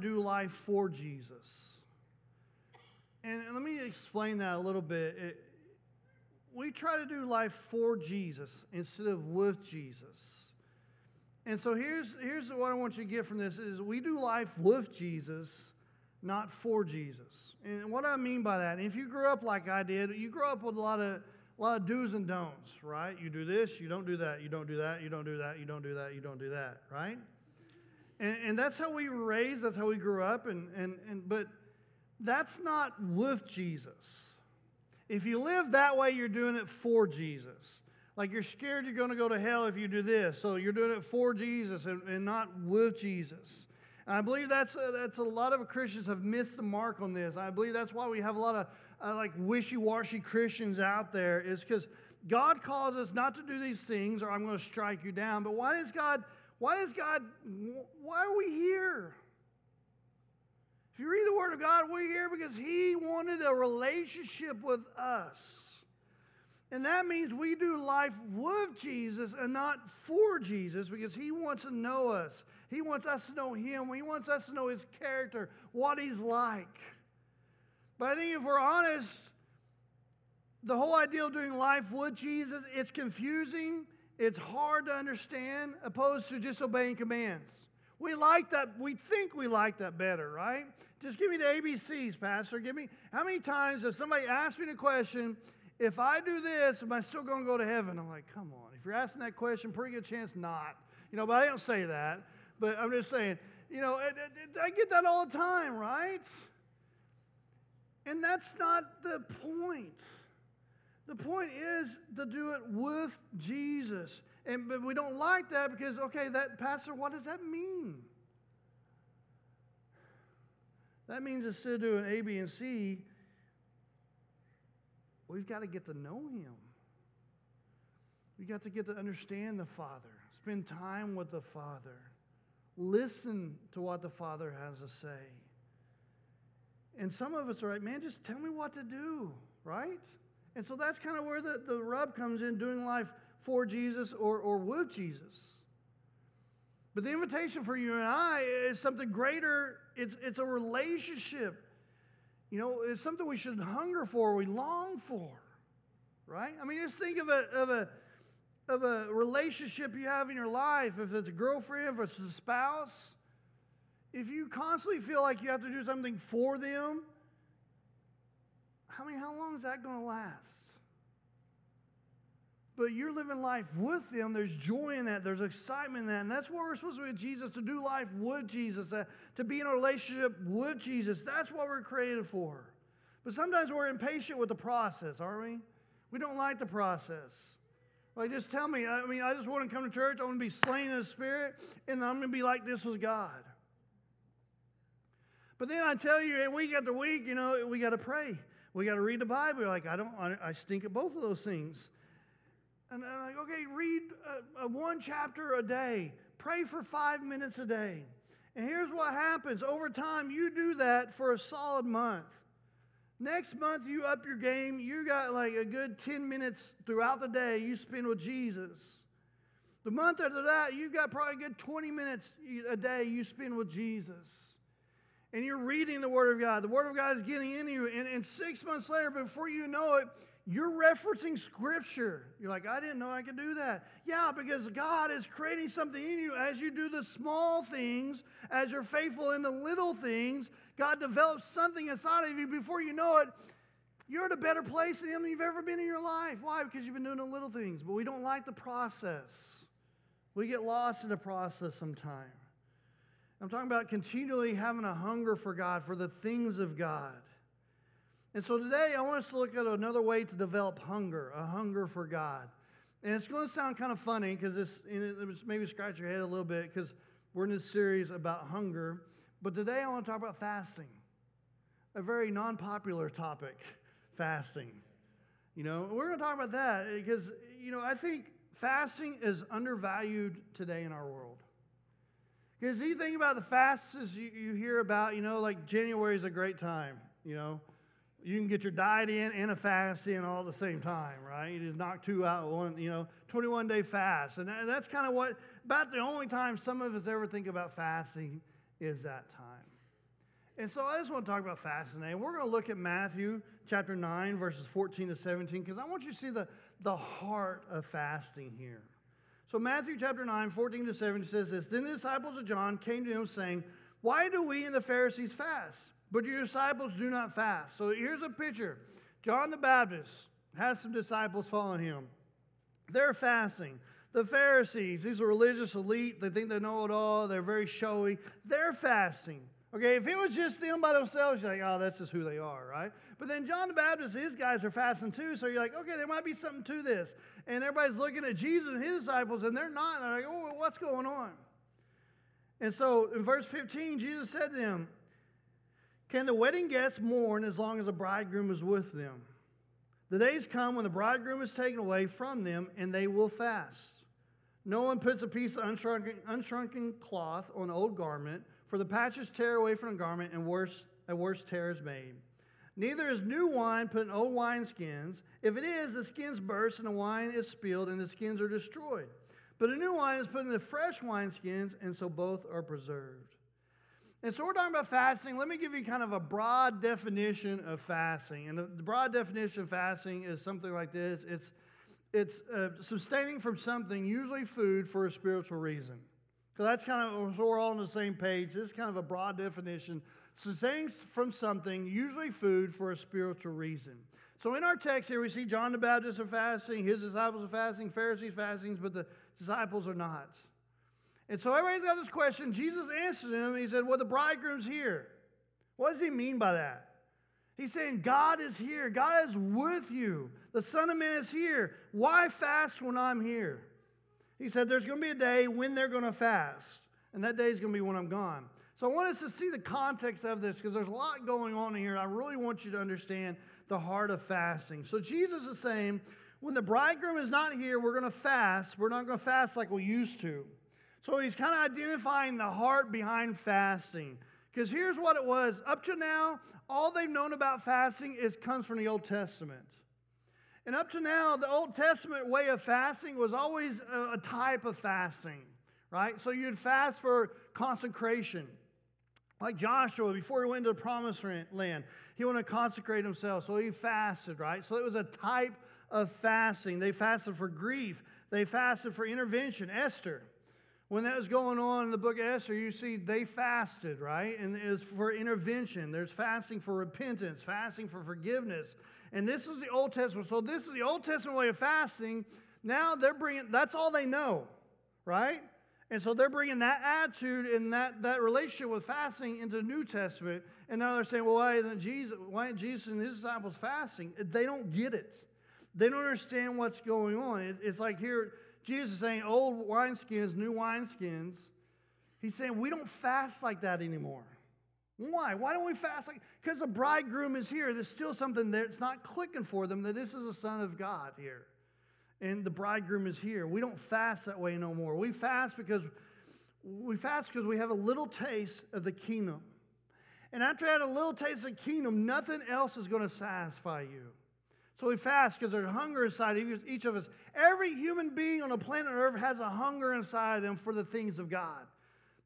do life for Jesus. And let me explain that a little bit. It, we try to do life for Jesus instead of with Jesus. And so here's, here's what I want you to get from this is we do life with Jesus, not for Jesus. And what I mean by that, if you grew up like I did, you grew up with a lot of a lot of do's and don'ts, right? You do this, you don't do that, you don't do that, you don't do that, you don't do that, you don't do that, right? And, and that's how we were raised, that's how we grew up, and, and, and but that's not with Jesus. If you live that way, you're doing it for Jesus. Like you're scared you're going to go to hell if you do this. So you're doing it for Jesus and, and not with Jesus. And I believe that's a, that's a lot of Christians have missed the mark on this. I believe that's why we have a lot of uh, like wishy-washy Christians out there is because God calls us not to do these things or I'm going to strike you down. But why does God, why does God, why are we here? If you read the Word of God, we're here because He wanted a relationship with us. And that means we do life with Jesus and not for Jesus because He wants to know us. He wants us to know Him. He wants us to know His character, what He's like. But I think if we're honest, the whole idea of doing life with Jesus, it's confusing, it's hard to understand, opposed to just obeying commands. We like that, we think we like that better, right? Just give me the ABCs, Pastor. Give me how many times if somebody asks me the question, if I do this, am I still going to go to heaven? I'm like, come on. If you're asking that question, pretty good chance not. You know, but I don't say that. But I'm just saying, you know, I get that all the time, right? And that's not the point. The point is to do it with Jesus. And but we don't like that because, okay, that pastor, what does that mean? That means instead of doing A, B, and C, we've got to get to know him. We got to get to understand the Father, spend time with the Father, listen to what the Father has to say. And some of us are like, man, just tell me what to do, right? And so that's kind of where the, the rub comes in doing life for Jesus or, or with Jesus. But the invitation for you and I is something greater. It's, it's a relationship. You know, it's something we should hunger for, we long for, right? I mean, just think of a, of a, of a relationship you have in your life, if it's a girlfriend, if it's a spouse, if you constantly feel like you have to do something for them, how many how long is that going to last? But you're living life with them. There's joy in that. There's excitement in that. And that's what we're supposed to do with Jesus, to do life with Jesus, uh, to be in a relationship with Jesus. That's what we're created for. But sometimes we're impatient with the process, aren't we? We don't like the process. Like, just tell me, I mean, I just want to come to church. I want to be slain in the spirit, and I'm going to be like this with God. But then I tell you, week after week, you know, we got to pray. We got to read the Bible. You're like, I don't, I stink at both of those things. And I'm like, okay, read a, a one chapter a day. Pray for five minutes a day. And here's what happens over time, you do that for a solid month. Next month, you up your game. You got like a good 10 minutes throughout the day you spend with Jesus. The month after that, you got probably a good 20 minutes a day you spend with Jesus and you're reading the Word of God. The Word of God is getting into you. And, and six months later, before you know it, you're referencing Scripture. You're like, I didn't know I could do that. Yeah, because God is creating something in you as you do the small things, as you're faithful in the little things. God develops something inside of you before you know it. You're at a better place than you've ever been in your life. Why? Because you've been doing the little things, but we don't like the process. We get lost in the process sometimes. I'm talking about continually having a hunger for God, for the things of God. And so today I want us to look at another way to develop hunger, a hunger for God. And it's going to sound kind of funny because this maybe scratch your head a little bit because we're in this series about hunger. But today I want to talk about fasting, a very non popular topic fasting. You know, we're going to talk about that because, you know, I think fasting is undervalued today in our world. Because you think about the fasts you, you hear about, you know, like January is a great time, you know. You can get your diet in and a fast in all at the same time, right? You just knock two out one, you know, 21 day fast. And that, that's kind of what, about the only time some of us ever think about fasting is that time. And so I just want to talk about fasting. We're going to look at Matthew chapter 9, verses 14 to 17, because I want you to see the, the heart of fasting here. So Matthew chapter 9, 14 to 17 says this Then the disciples of John came to him saying, Why do we and the Pharisees fast? But your disciples do not fast. So here's a picture. John the Baptist has some disciples following him. They're fasting. The Pharisees, these are religious elite, they think they know it all, they're very showy. They're fasting. Okay, if it was just them by themselves, you're like, oh, that's just who they are, right? But then John the Baptist, his guys are fasting too, so you're like, okay, there might be something to this. And everybody's looking at Jesus and his disciples, and they're not. They're like, oh, what's going on? And so in verse 15, Jesus said to them, Can the wedding guests mourn as long as the bridegroom is with them? The days come when the bridegroom is taken away from them, and they will fast. No one puts a piece of unshrunken, unshrunken cloth on an old garment for the patches tear away from the garment, and worse, a worse tear is made. Neither is new wine put in old wineskins. If it is, the skins burst, and the wine is spilled, and the skins are destroyed. But a new wine is put into fresh wineskins, and so both are preserved. And so we're talking about fasting. Let me give you kind of a broad definition of fasting. And the broad definition of fasting is something like this it's, it's uh, sustaining from something, usually food, for a spiritual reason. So that's kind of, so we're all on the same page. This is kind of a broad definition. Sustaining from something, usually food, for a spiritual reason. So in our text here, we see John the Baptist are fasting, his disciples are fasting, Pharisees fasting, but the disciples are not. And so everybody's got this question. Jesus answered him. He said, Well, the bridegroom's here. What does he mean by that? He's saying, God is here. God is with you. The Son of Man is here. Why fast when I'm here? He said there's going to be a day when they're going to fast, and that day is going to be when I'm gone. So I want us to see the context of this because there's a lot going on here. I really want you to understand the heart of fasting. So Jesus is saying, when the bridegroom is not here, we're going to fast. We're not going to fast like we used to. So he's kind of identifying the heart behind fasting. Because here's what it was up to now, all they've known about fasting is comes from the Old Testament. And up to now, the Old Testament way of fasting was always a, a type of fasting, right? So you'd fast for consecration. Like Joshua, before he went to the promised land, he wanted to consecrate himself, so he fasted, right? So it was a type of fasting. They fasted for grief, they fasted for intervention. Esther, when that was going on in the book of Esther, you see they fasted, right? And it was for intervention. There's fasting for repentance, fasting for forgiveness, and this is the Old Testament. So this is the Old Testament way of fasting. Now they're bringing, that's all they know, right? And so they're bringing that attitude and that, that relationship with fasting into the New Testament. And now they're saying, well, why isn't Jesus, why aren't Jesus and his disciples fasting? They don't get it. They don't understand what's going on. It, it's like here, Jesus is saying old wineskins, new wineskins. He's saying we don't fast like that anymore. Why? Why don't we fast? Like, because the bridegroom is here. There's still something there. It's not clicking for them that this is the Son of God here. And the bridegroom is here. We don't fast that way no more. We fast because we fast because we have a little taste of the kingdom. And after I had a little taste of the kingdom, nothing else is going to satisfy you. So we fast because there's hunger inside of each of us. Every human being on the planet Earth has a hunger inside them for the things of God.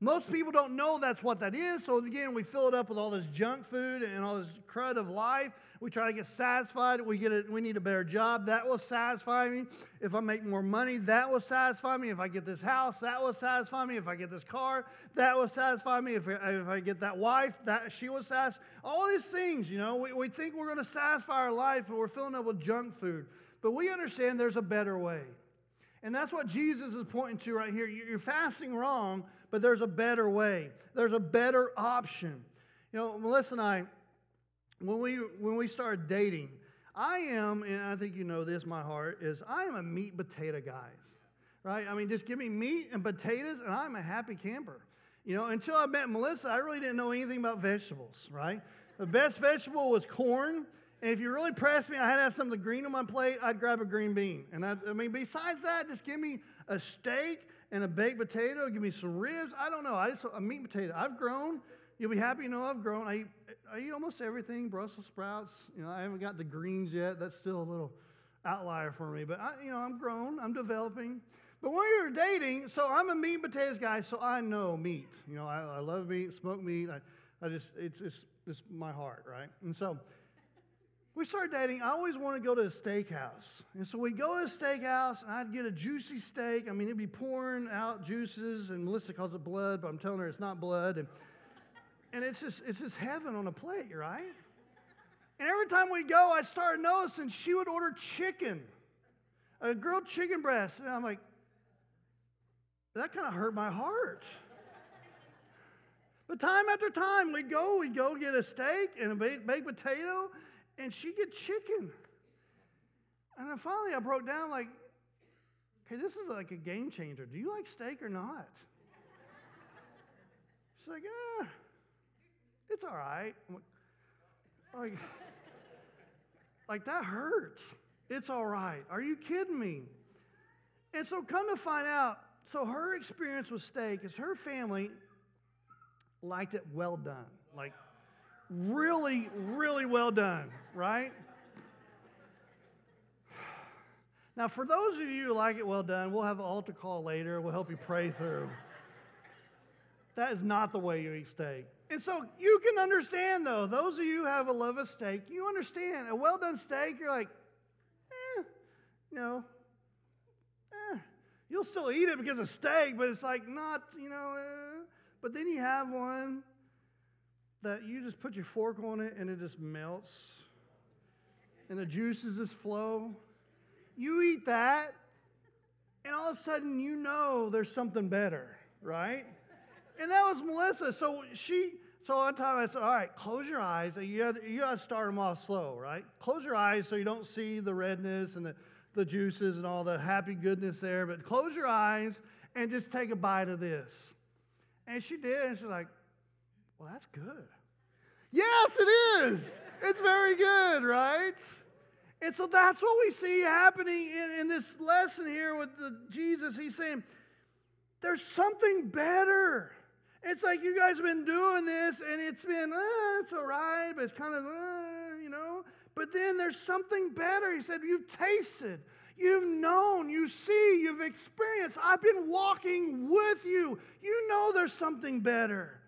Most people don't know that's what that is. So again, we fill it up with all this junk food and all this crud of life. We try to get satisfied. We get it. We need a better job. That will satisfy me. If I make more money, that will satisfy me. If I get this house, that will satisfy me. If I get this car, that will satisfy me. If, if I get that wife, that she will satisfy. All these things, you know, we, we think we're going to satisfy our life, but we're filling up with junk food. But we understand there's a better way. And that's what Jesus is pointing to right here. You're fasting wrong but there's a better way. There's a better option. You know, Melissa and I, when we when we started dating, I am, and I think you know this, my heart is I am a meat potato guy. Right? I mean, just give me meat and potatoes, and I'm a happy camper. You know, until I met Melissa, I really didn't know anything about vegetables, right? The best vegetable was corn. And if you really pressed me, I had to have something green on my plate, I'd grab a green bean. And I, I mean, besides that, just give me a steak and a baked potato. Give me some ribs. I don't know. I just a meat potato. I've grown. You'll be happy to know I've grown. I eat, I eat almost everything. Brussels sprouts. You know, I haven't got the greens yet. That's still a little outlier for me. But I, you know, I'm grown. I'm developing. But when you're dating, so I'm a meat and potatoes guy, so I know meat. You know, I, I love meat, smoked meat. I, I just, it's, it's, it's my heart, right? And so we started dating. I always wanted to go to a steakhouse. And so we'd go to a steakhouse, and I'd get a juicy steak. I mean, it'd be pouring out juices, and Melissa calls it blood, but I'm telling her it's not blood. And, and it's, just, it's just heaven on a plate, right? And every time we'd go, I started noticing she would order chicken, a grilled chicken breast. And I'm like, that kind of hurt my heart. But time after time, we'd go, we'd go get a steak and a baked potato, and she'd get chicken. And then finally, I broke down like, okay, this is like a game changer. Do you like steak or not? She's like, yeah, it's all right. Like, like that hurts. It's all right. Are you kidding me? And so, come to find out, so her experience with steak is her family liked it well done. Like, really, really well done, right? Now, for those of you who like it well done, we'll have an altar call later. We'll help you pray through. That is not the way you eat steak. And so you can understand, though, those of you who have a love of steak, you understand. A well done steak, you're like, eh, know, eh. You'll still eat it because of steak, but it's like not, you know, eh. But then you have one that you just put your fork on it and it just melts and the juices just flow. You eat that, and all of a sudden you know there's something better, right? And that was Melissa. So she, so one time I said, all right, close your eyes. You got, you to start them off slow, right? Close your eyes so you don't see the redness and the, the juices and all the happy goodness there. But close your eyes and just take a bite of this. And she did, and she's like, well, that's good. Yes, it is. It's very good, right? And so that's what we see happening in, in this lesson here with the, Jesus. He's saying, there's something better. It's like you guys have been doing this, and it's been, uh, it's all right, but it's kind of, uh, you know. But then there's something better. He said, You've tasted, you've known, you see, you've experienced. I've been walking with you. You know there's something better.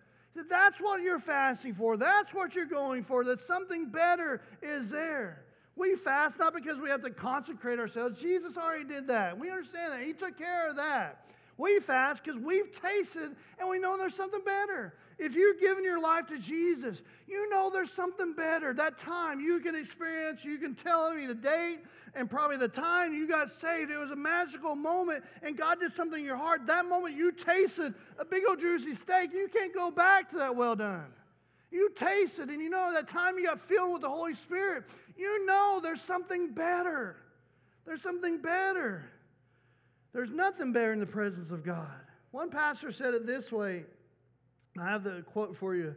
That's what you're fasting for. That's what you're going for. That something better is there. We fast not because we have to consecrate ourselves. Jesus already did that. We understand that. He took care of that. We fast because we've tasted and we know there's something better. If you've given your life to Jesus, you know there's something better. That time you can experience, you can tell me the date and probably the time you got saved. It was a magical moment and God did something in your heart. That moment you tasted a big old juicy steak. You can't go back to that well done. You tasted and you know that time you got filled with the Holy Spirit. You know there's something better. There's something better. There's nothing better in the presence of God. One pastor said it this way. I have the quote for you.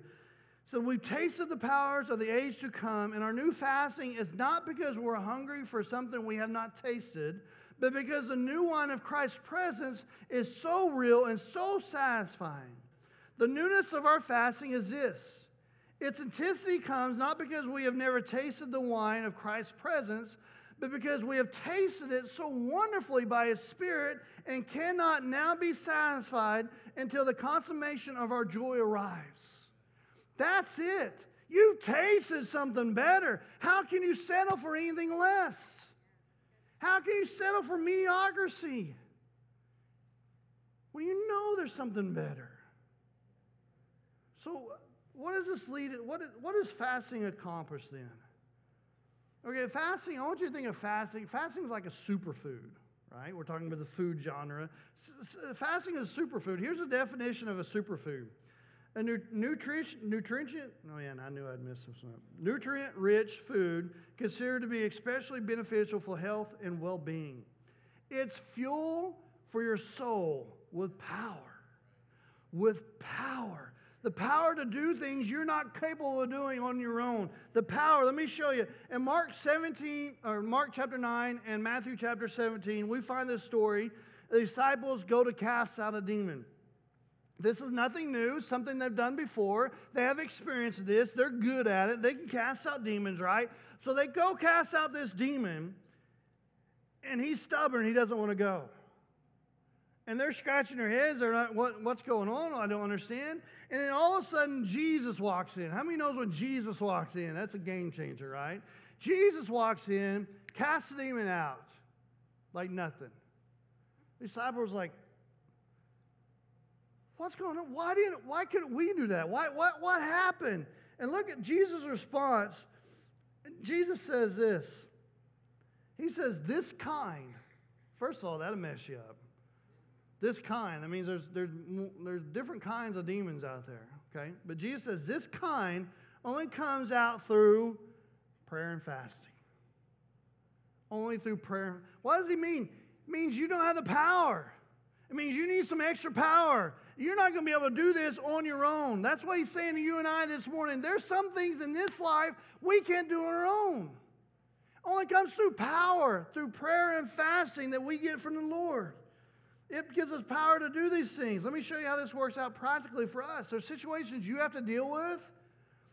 So We've tasted the powers of the age to come, and our new fasting is not because we're hungry for something we have not tasted, but because the new wine of Christ's presence is so real and so satisfying. The newness of our fasting is this its intensity comes not because we have never tasted the wine of Christ's presence, but because we have tasted it so wonderfully by His Spirit and cannot now be satisfied until the consummation of our joy arrives. That's it. You've tasted something better. How can you settle for anything less? How can you settle for mediocrity? Well, you know there's something better. So, what does this lead? What, what does fasting accomplish then? Okay, fasting, I want you to think of fasting. Fasting is like a superfood, right? We're talking about the food genre. Fasting is superfood. Here's a definition of a superfood a nutrient, oh yeah, I knew I'd miss this. Nutrient rich food considered to be especially beneficial for health and well being. It's fuel for your soul with power. With power. The power to do things you're not capable of doing on your own. The power, let me show you. In Mark 17, or Mark chapter 9 and Matthew chapter 17, we find this story. The disciples go to cast out a demon. This is nothing new, something they've done before. They have experienced this. They're good at it. They can cast out demons, right? So they go cast out this demon, and he's stubborn. He doesn't want to go. And they're scratching their heads. They're not, what, what's going on? I don't understand. And then all of a sudden, Jesus walks in. How many knows when Jesus walks in? That's a game changer, right? Jesus walks in, casts the demon out like nothing. The disciples like, what's going on? Why didn't why couldn't we do that? Why what what happened? And look at Jesus' response. Jesus says this. He says, This kind, first of all, that'll mess you up. This kind, that means there's, there's, there's different kinds of demons out there, okay? But Jesus says, This kind only comes out through prayer and fasting. Only through prayer. What does he mean? It means you don't have the power. It means you need some extra power. You're not going to be able to do this on your own. That's why he's saying to you and I this morning there's some things in this life we can't do on our own. Only comes through power, through prayer and fasting that we get from the Lord. It gives us power to do these things. Let me show you how this works out practically for us. There's situations you have to deal with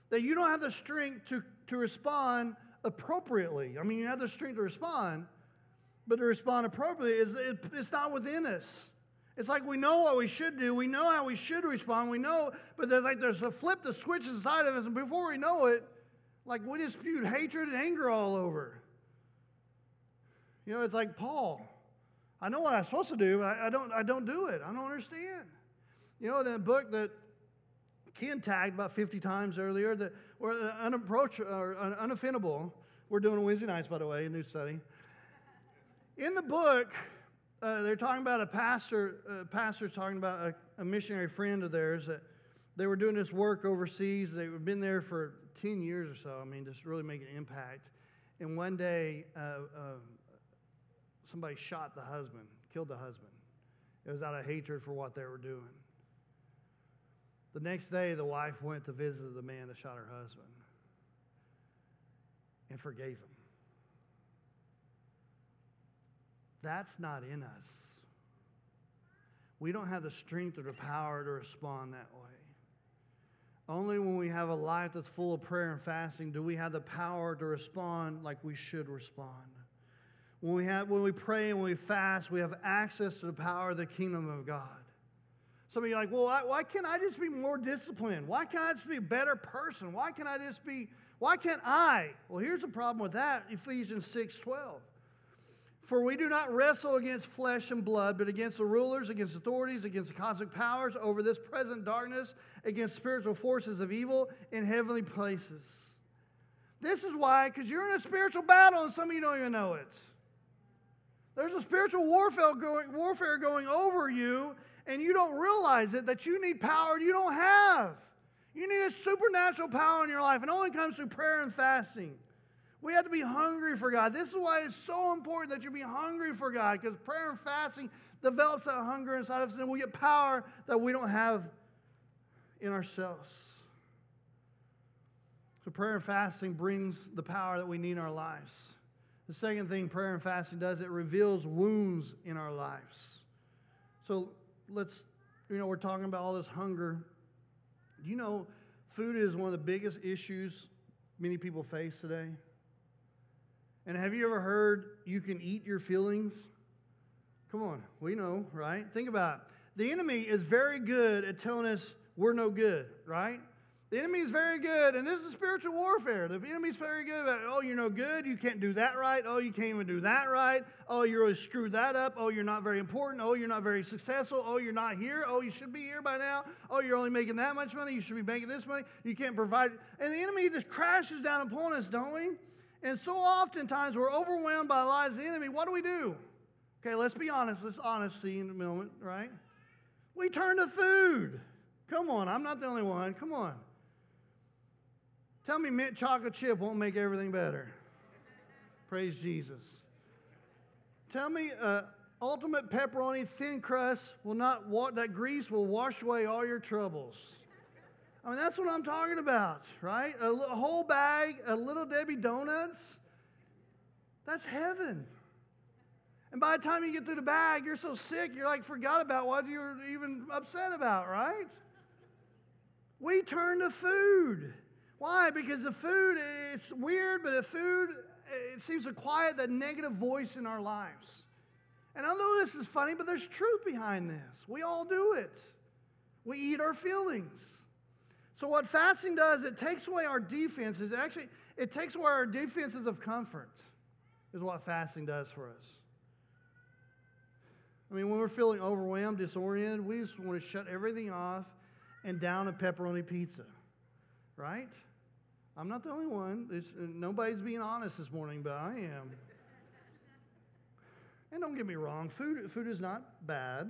that you don't have the strength to, to respond appropriately. I mean, you have the strength to respond, but to respond appropriately is it, it's not within us. It's like we know what we should do, we know how we should respond, we know, but there's like there's a flip that switch inside of us, and before we know it, like we just hatred and anger all over. You know, it's like Paul. I know what I'm supposed to do, but I, I don't I don't do it. I don't understand. You know, that book that Ken tagged about 50 times earlier, that or unapproachable or unoffendable. We're doing Wednesday nights, by the way, a new study. In the book, uh, they're talking about a pastor, uh, pastor's talking about a, a, missionary friend of theirs that they were doing this work overseas. They've been there for 10 years or so. I mean, just really making an impact. And one day, uh, uh, somebody shot the husband, killed the husband. It was out of hatred for what they were doing. The next day, the wife went to visit the man that shot her husband and forgave him. That's not in us. We don't have the strength or the power to respond that way. Only when we have a life that's full of prayer and fasting do we have the power to respond like we should respond. When we, have, when we pray and when we fast, we have access to the power of the kingdom of God. Some of you are like, well, why, why can't I just be more disciplined? Why can't I just be a better person? Why can't I just be, why can't I? Well, here's the problem with that Ephesians 6 12. For we do not wrestle against flesh and blood, but against the rulers, against authorities, against the cosmic powers over this present darkness, against spiritual forces of evil in heavenly places. This is why, because you're in a spiritual battle and some of you don't even know it. There's a spiritual warfare going, warfare going over you, and you don't realize it that you need power you don't have. You need a supernatural power in your life, and it only comes through prayer and fasting. We have to be hungry for God. This is why it's so important that you be hungry for God, because prayer and fasting develops that hunger inside of us, and we get power that we don't have in ourselves. So, prayer and fasting brings the power that we need in our lives. The second thing prayer and fasting does, it reveals wounds in our lives. So, let's, you know, we're talking about all this hunger. You know food is one of the biggest issues many people face today? And have you ever heard you can eat your feelings? Come on, we know, right? Think about it. The enemy is very good at telling us we're no good, right? The enemy is very good, and this is spiritual warfare. The enemy is very good about, oh, you're no good. You can't do that right. Oh, you can't even do that right. Oh, you really screwed that up. Oh, you're not very important. Oh, you're not very successful. Oh, you're not here. Oh, you should be here by now. Oh, you're only making that much money. You should be making this money. You can't provide. And the enemy just crashes down upon us, don't we? And so oftentimes we're overwhelmed by lies of the enemy. What do we do? Okay, let's be honest. Let's honesty in a moment, right? We turn to food. Come on, I'm not the only one. Come on. Tell me mint chocolate chip won't make everything better. Praise Jesus. Tell me uh, ultimate pepperoni thin crust will not, wa- that grease will wash away all your troubles. I mean, that's what I'm talking about, right? A, a whole bag of Little Debbie donuts. That's heaven. And by the time you get through the bag, you're so sick, you're like, forgot about what you were even upset about, right? We turn to food. Why? Because the food, it's weird, but the food, it seems to quiet that negative voice in our lives. And I know this is funny, but there's truth behind this. We all do it. We eat our feelings. So what fasting does, it takes away our defenses. Actually, it takes away our defenses of comfort. Is what fasting does for us. I mean, when we're feeling overwhelmed, disoriented, we just want to shut everything off and down a pepperoni pizza, right? I'm not the only one. There's, uh, nobody's being honest this morning, but I am. And don't get me wrong, food, food is not bad.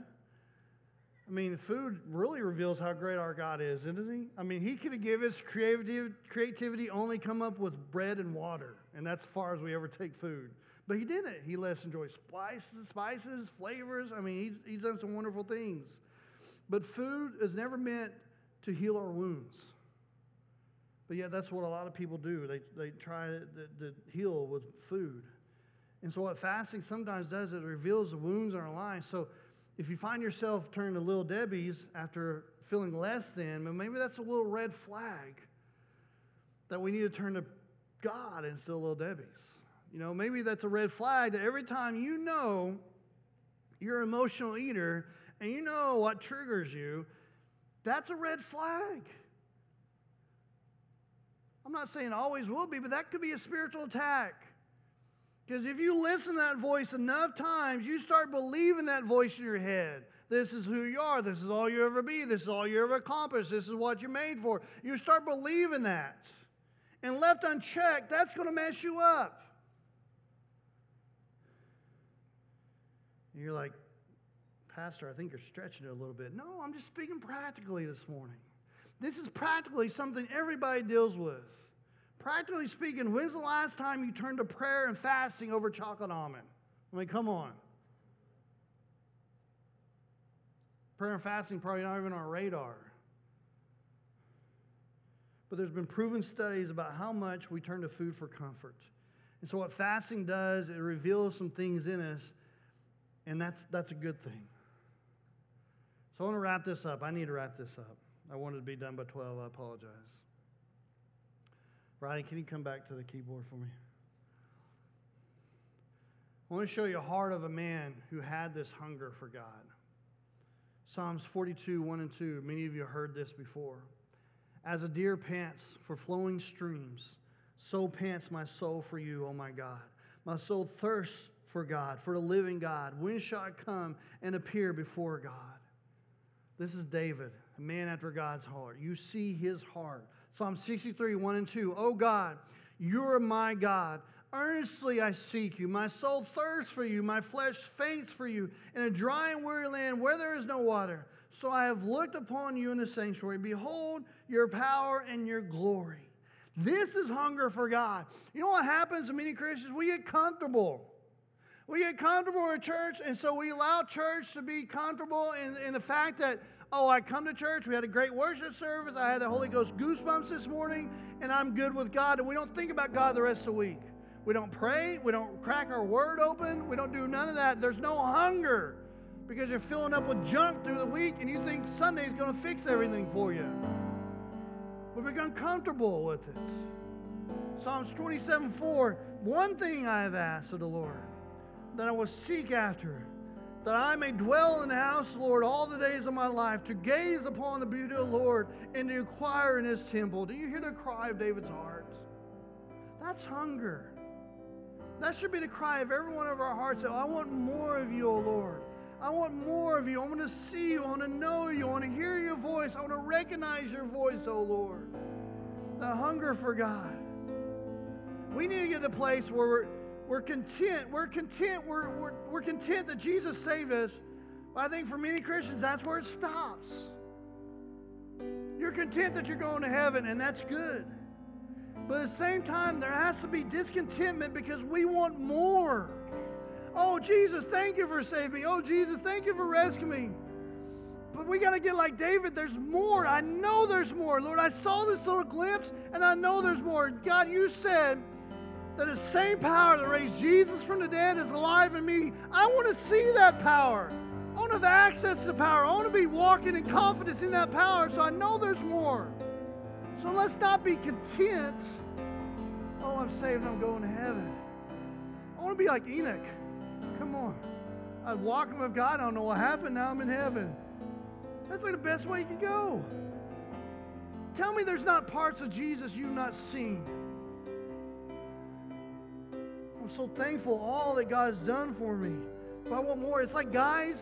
I mean, food really reveals how great our God is, isn't he? I mean, he could have given us creativity, creativity only come up with bread and water, and that's as far as we ever take food. But he didn't. He let us enjoy spices, spices, flavors. I mean, he's, he's done some wonderful things. But food is never meant to heal our wounds. But yet, that's what a lot of people do. They, they try to, to heal with food. And so, what fasting sometimes does, it reveals the wounds in our lives. So, if you find yourself turning to Little Debbie's after feeling less than, maybe that's a little red flag that we need to turn to God instead of Little Debbie's. You know, maybe that's a red flag that every time you know you're an emotional eater and you know what triggers you, that's a red flag. I'm not saying always will be, but that could be a spiritual attack. Because if you listen to that voice enough times, you start believing that voice in your head. This is who you are. This is all you ever be. This is all you ever accomplish. This is what you're made for. You start believing that. And left unchecked, that's going to mess you up. And you're like, Pastor, I think you're stretching it a little bit. No, I'm just speaking practically this morning. This is practically something everybody deals with. Practically speaking, when's the last time you turned to prayer and fasting over chocolate almond? I mean, come on. Prayer and fasting probably not even on our radar. But there's been proven studies about how much we turn to food for comfort. And so what fasting does, it reveals some things in us, and that's, that's a good thing. So I want to wrap this up. I need to wrap this up. I wanted to be done by 12. I apologize. Riley, can you come back to the keyboard for me? I want to show you a heart of a man who had this hunger for God. Psalms 42, 1 and 2. Many of you heard this before. As a deer pants for flowing streams, so pants my soul for you, O my God. My soul thirsts for God, for the living God. When shall I come and appear before God? This is David, a man after God's heart. You see his heart. Psalm 63, 1 and 2. Oh God, you're my God. Earnestly I seek you. My soul thirsts for you. My flesh faints for you in a dry and weary land where there is no water. So I have looked upon you in the sanctuary. Behold your power and your glory. This is hunger for God. You know what happens to many Christians? We get comfortable. We get comfortable in church, and so we allow church to be comfortable in, in the fact that Oh, I come to church. We had a great worship service. I had the Holy Ghost goosebumps this morning, and I'm good with God. And we don't think about God the rest of the week. We don't pray. We don't crack our word open. We don't do none of that. There's no hunger because you're filling up with junk through the week and you think Sunday's going to fix everything for you. We become comfortable with it. Psalms 27 4 One thing I have asked of the Lord that I will seek after that I may dwell in the house, Lord, all the days of my life, to gaze upon the beauty of the Lord and to inquire in his temple. Do you hear the cry of David's heart? That's hunger. That should be the cry of every one of our hearts. I want more of you, O Lord. I want more of you. I want to see you. I want to know you. I want to hear your voice. I want to recognize your voice, O Lord. The hunger for God. We need to get to a place where we're content. We're content. We're, we're, we're content that Jesus saved us. But I think for many Christians, that's where it stops. You're content that you're going to heaven, and that's good. But at the same time, there has to be discontentment because we want more. Oh, Jesus, thank you for saving me. Oh, Jesus, thank you for rescuing me. But we got to get like David. There's more. I know there's more. Lord, I saw this little glimpse, and I know there's more. God, you said that the same power that raised Jesus from the dead is alive in me. I want to see that power. I want to have access to the power. I want to be walking in confidence in that power so I know there's more. So let's not be content. Oh, I'm saved I'm going to heaven. I want to be like Enoch. Come on. I was walking with God. I don't know what happened. Now I'm in heaven. That's like the best way you can go. Tell me there's not parts of Jesus you've not seen. I'm so thankful all that God's done for me. But I want more. It's like, guys,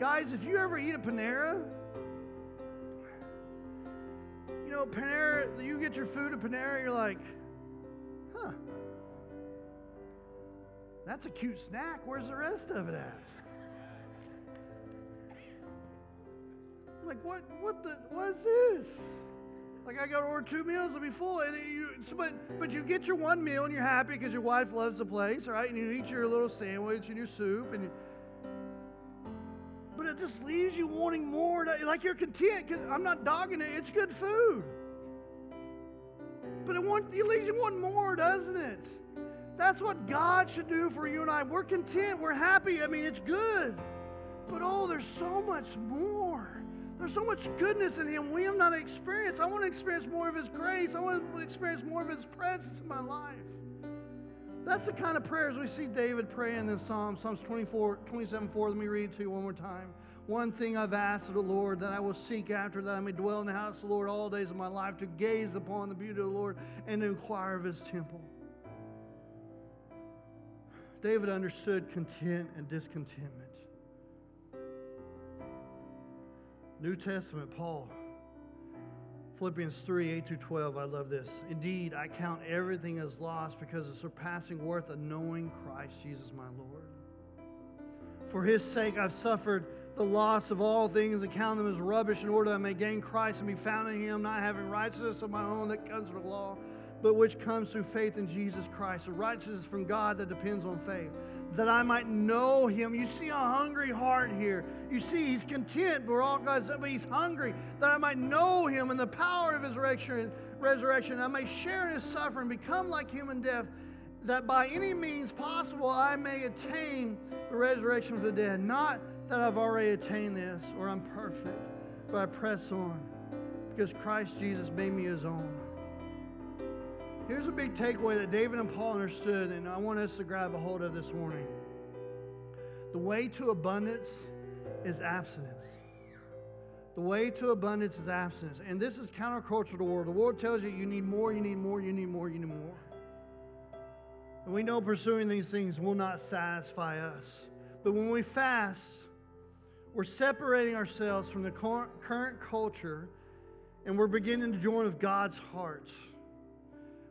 guys, if you ever eat a Panera, you know, Panera, you get your food at Panera, you're like, huh, that's a cute snack. Where's the rest of it at? Like, what, what the, what is this? Like I got to order two meals to be full, and you, but but you get your one meal and you're happy because your wife loves the place, right? And you eat your little sandwich and your soup, and you, but it just leaves you wanting more. Like you're content because I'm not dogging it; it's good food. But it, want, it leaves you wanting more, doesn't it? That's what God should do for you and I. We're content. We're happy. I mean, it's good. But oh, there's so much more. There's so much goodness in Him we have not experienced. I want to experience more of His grace. I want to experience more of His presence in my life. That's the kind of prayers we see David pray in this Psalm, Psalms 24, 27, 4. Let me read to you one more time. One thing I've asked of the Lord that I will seek after, that I may dwell in the house of the Lord all days of my life, to gaze upon the beauty of the Lord and to inquire of His temple. David understood content and discontentment. New Testament, Paul. Philippians 3 8 through 12. I love this. Indeed, I count everything as lost because of surpassing worth of knowing Christ Jesus my Lord. For his sake, I've suffered the loss of all things and count them as rubbish in order that I may gain Christ and be found in him, not having righteousness of my own that comes from the law, but which comes through faith in Jesus Christ, a righteousness from God that depends on faith that I might know him. You see a hungry heart here. You see he's content, but we're all guys, but he's hungry, that I might know him and the power of his resurrection, resurrection. I may share in his suffering, become like human death, that by any means possible I may attain the resurrection of the dead. Not that I've already attained this or I'm perfect, but I press on because Christ Jesus made me his own. Here's a big takeaway that David and Paul understood, and I want us to grab a hold of this morning. The way to abundance is abstinence. The way to abundance is abstinence. And this is counterculture to the world. The world tells you you need more, you need more, you need more, you need more. And we know pursuing these things will not satisfy us. But when we fast, we're separating ourselves from the current culture and we're beginning to join with God's heart.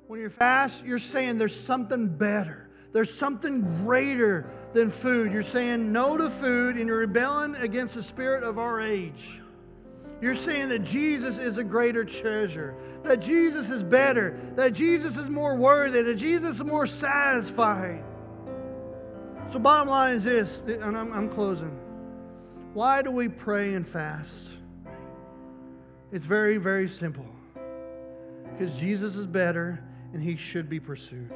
When you're fast, you're saying there's something better. There's something greater than food. You're saying no to food and you're rebelling against the spirit of our age. You're saying that Jesus is a greater treasure, that Jesus is better, that Jesus is more worthy, that Jesus is more satisfying. So, bottom line is this, and I'm, I'm closing. Why do we pray and fast? It's very, very simple. Because Jesus is better and he should be pursued.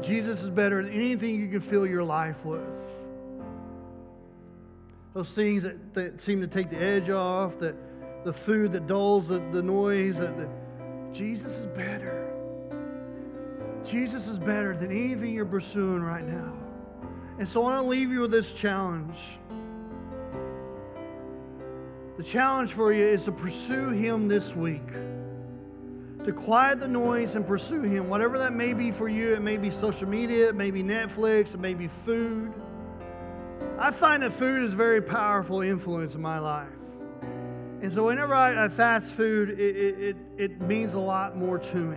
Jesus is better than anything you can fill your life with. Those things that, that seem to take the edge off, that the food that dulls the, the noise, that the, Jesus is better. Jesus is better than anything you're pursuing right now. And so I want to leave you with this challenge. The challenge for you is to pursue Him this week to quiet the noise and pursue Him. Whatever that may be for you, it may be social media, it may be Netflix, it may be food. I find that food is a very powerful influence in my life. And so whenever I, I fast food, it, it, it, means a lot more to me.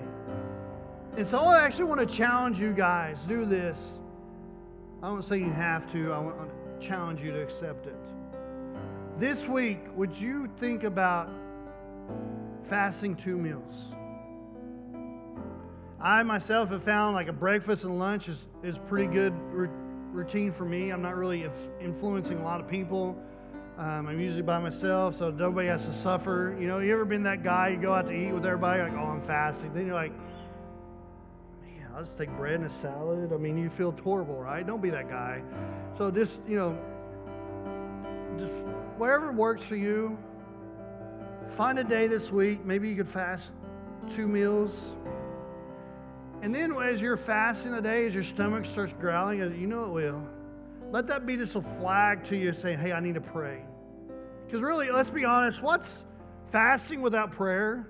And so I actually want to challenge you guys do this. I don't say you have to, I want to challenge you to accept it. This week, would you think about fasting two meals? I myself have found like a breakfast and lunch is, is pretty good routine for me. I'm not really influencing a lot of people. Um, I'm usually by myself, so nobody has to suffer. You know, you ever been that guy, you go out to eat with everybody, like, oh, I'm fasting. Then you're like, man, I'll just take bread and a salad. I mean, you feel horrible, right? Don't be that guy. So just, you know, just whatever works for you, find a day this week. Maybe you could fast two meals and then as you're fasting a day, as your stomach starts growling, you know it will. Let that be just a flag to you saying, hey, I need to pray. Because really, let's be honest, what's fasting without prayer?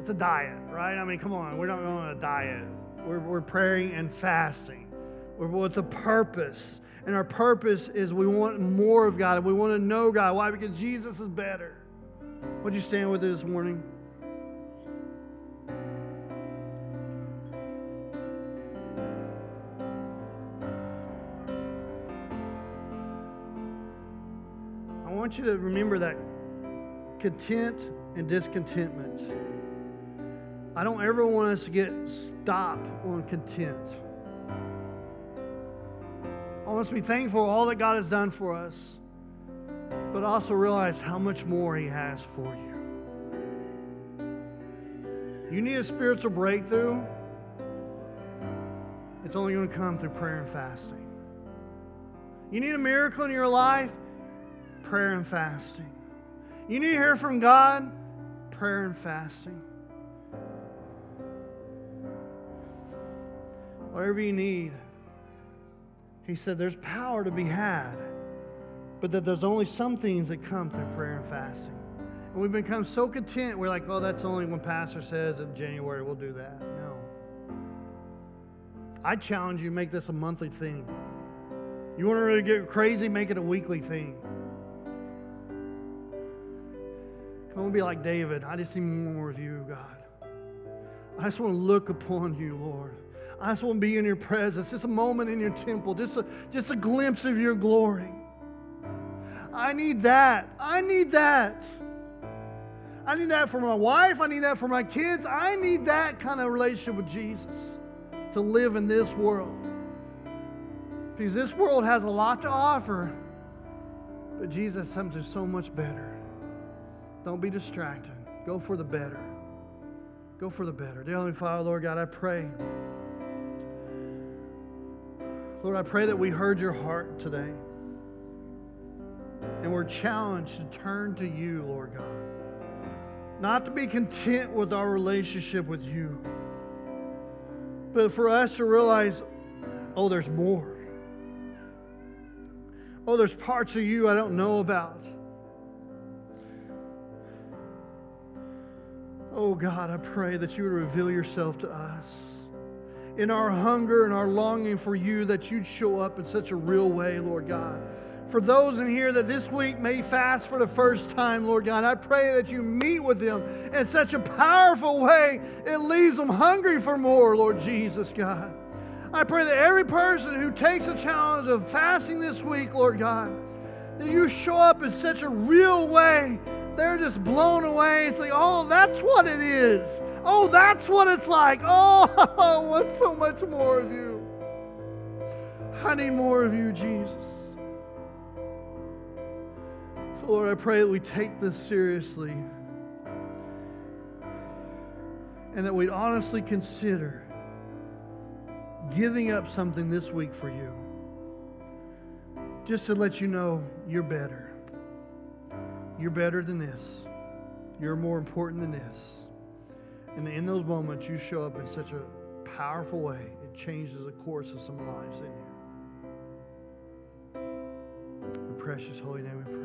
It's a diet, right? I mean, come on, we're not on a diet. We're, we're praying and fasting. We're with a purpose. And our purpose is we want more of God. We want to know God. Why? Because Jesus is better. Would you stand with us this morning? Want you to remember that content and discontentment. I don't ever want us to get stopped on content. I want us to be thankful for all that God has done for us, but also realize how much more He has for you. You need a spiritual breakthrough, it's only going to come through prayer and fasting. You need a miracle in your life, prayer and fasting. You need to hear from God, prayer and fasting. Whatever you need. He said there's power to be had, but that there's only some things that come through prayer and fasting. And we've become so content, we're like, oh, that's only when Pastor says in January we'll do that. No. I challenge you, make this a monthly thing. You want to really get crazy, make it a weekly thing. Come to be like David. I just need more of you, God. I just want to look upon you, Lord. I just want to be in your presence. Just a moment in your temple, just a, just a glimpse of your glory. I need that. I need that. I need that for my wife. I need that for my kids. I need that kind of relationship with Jesus to live in this world. Because this world has a lot to offer, but Jesus has something so much better. Don't be distracted. Go for the better. Go for the better. Dear Heavenly Father, Lord God, I pray. Lord, I pray that we heard your heart today. And we're challenged to turn to you, Lord God. Not to be content with our relationship with you, but for us to realize, oh, there's more. Oh, there's parts of you I don't know about. Oh, God, I pray that you would reveal yourself to us in our hunger and our longing for you, that you'd show up in such a real way, Lord God. For those in here that this week may fast for the first time, Lord God, I pray that you meet with them in such a powerful way, it leaves them hungry for more, Lord Jesus, God. I pray that every person who takes the challenge of fasting this week, Lord God, that you show up in such a real way. They're just blown away and say, oh, that's what it is. Oh, that's what it's like. Oh, I want so much more of you. I need more of you, Jesus. So, Lord, I pray that we take this seriously and that we'd honestly consider giving up something this week for you. Just to let you know you're better. You're better than this. You're more important than this. And in those moments, you show up in such a powerful way, it changes the course of some lives in you. In precious holy name we pray.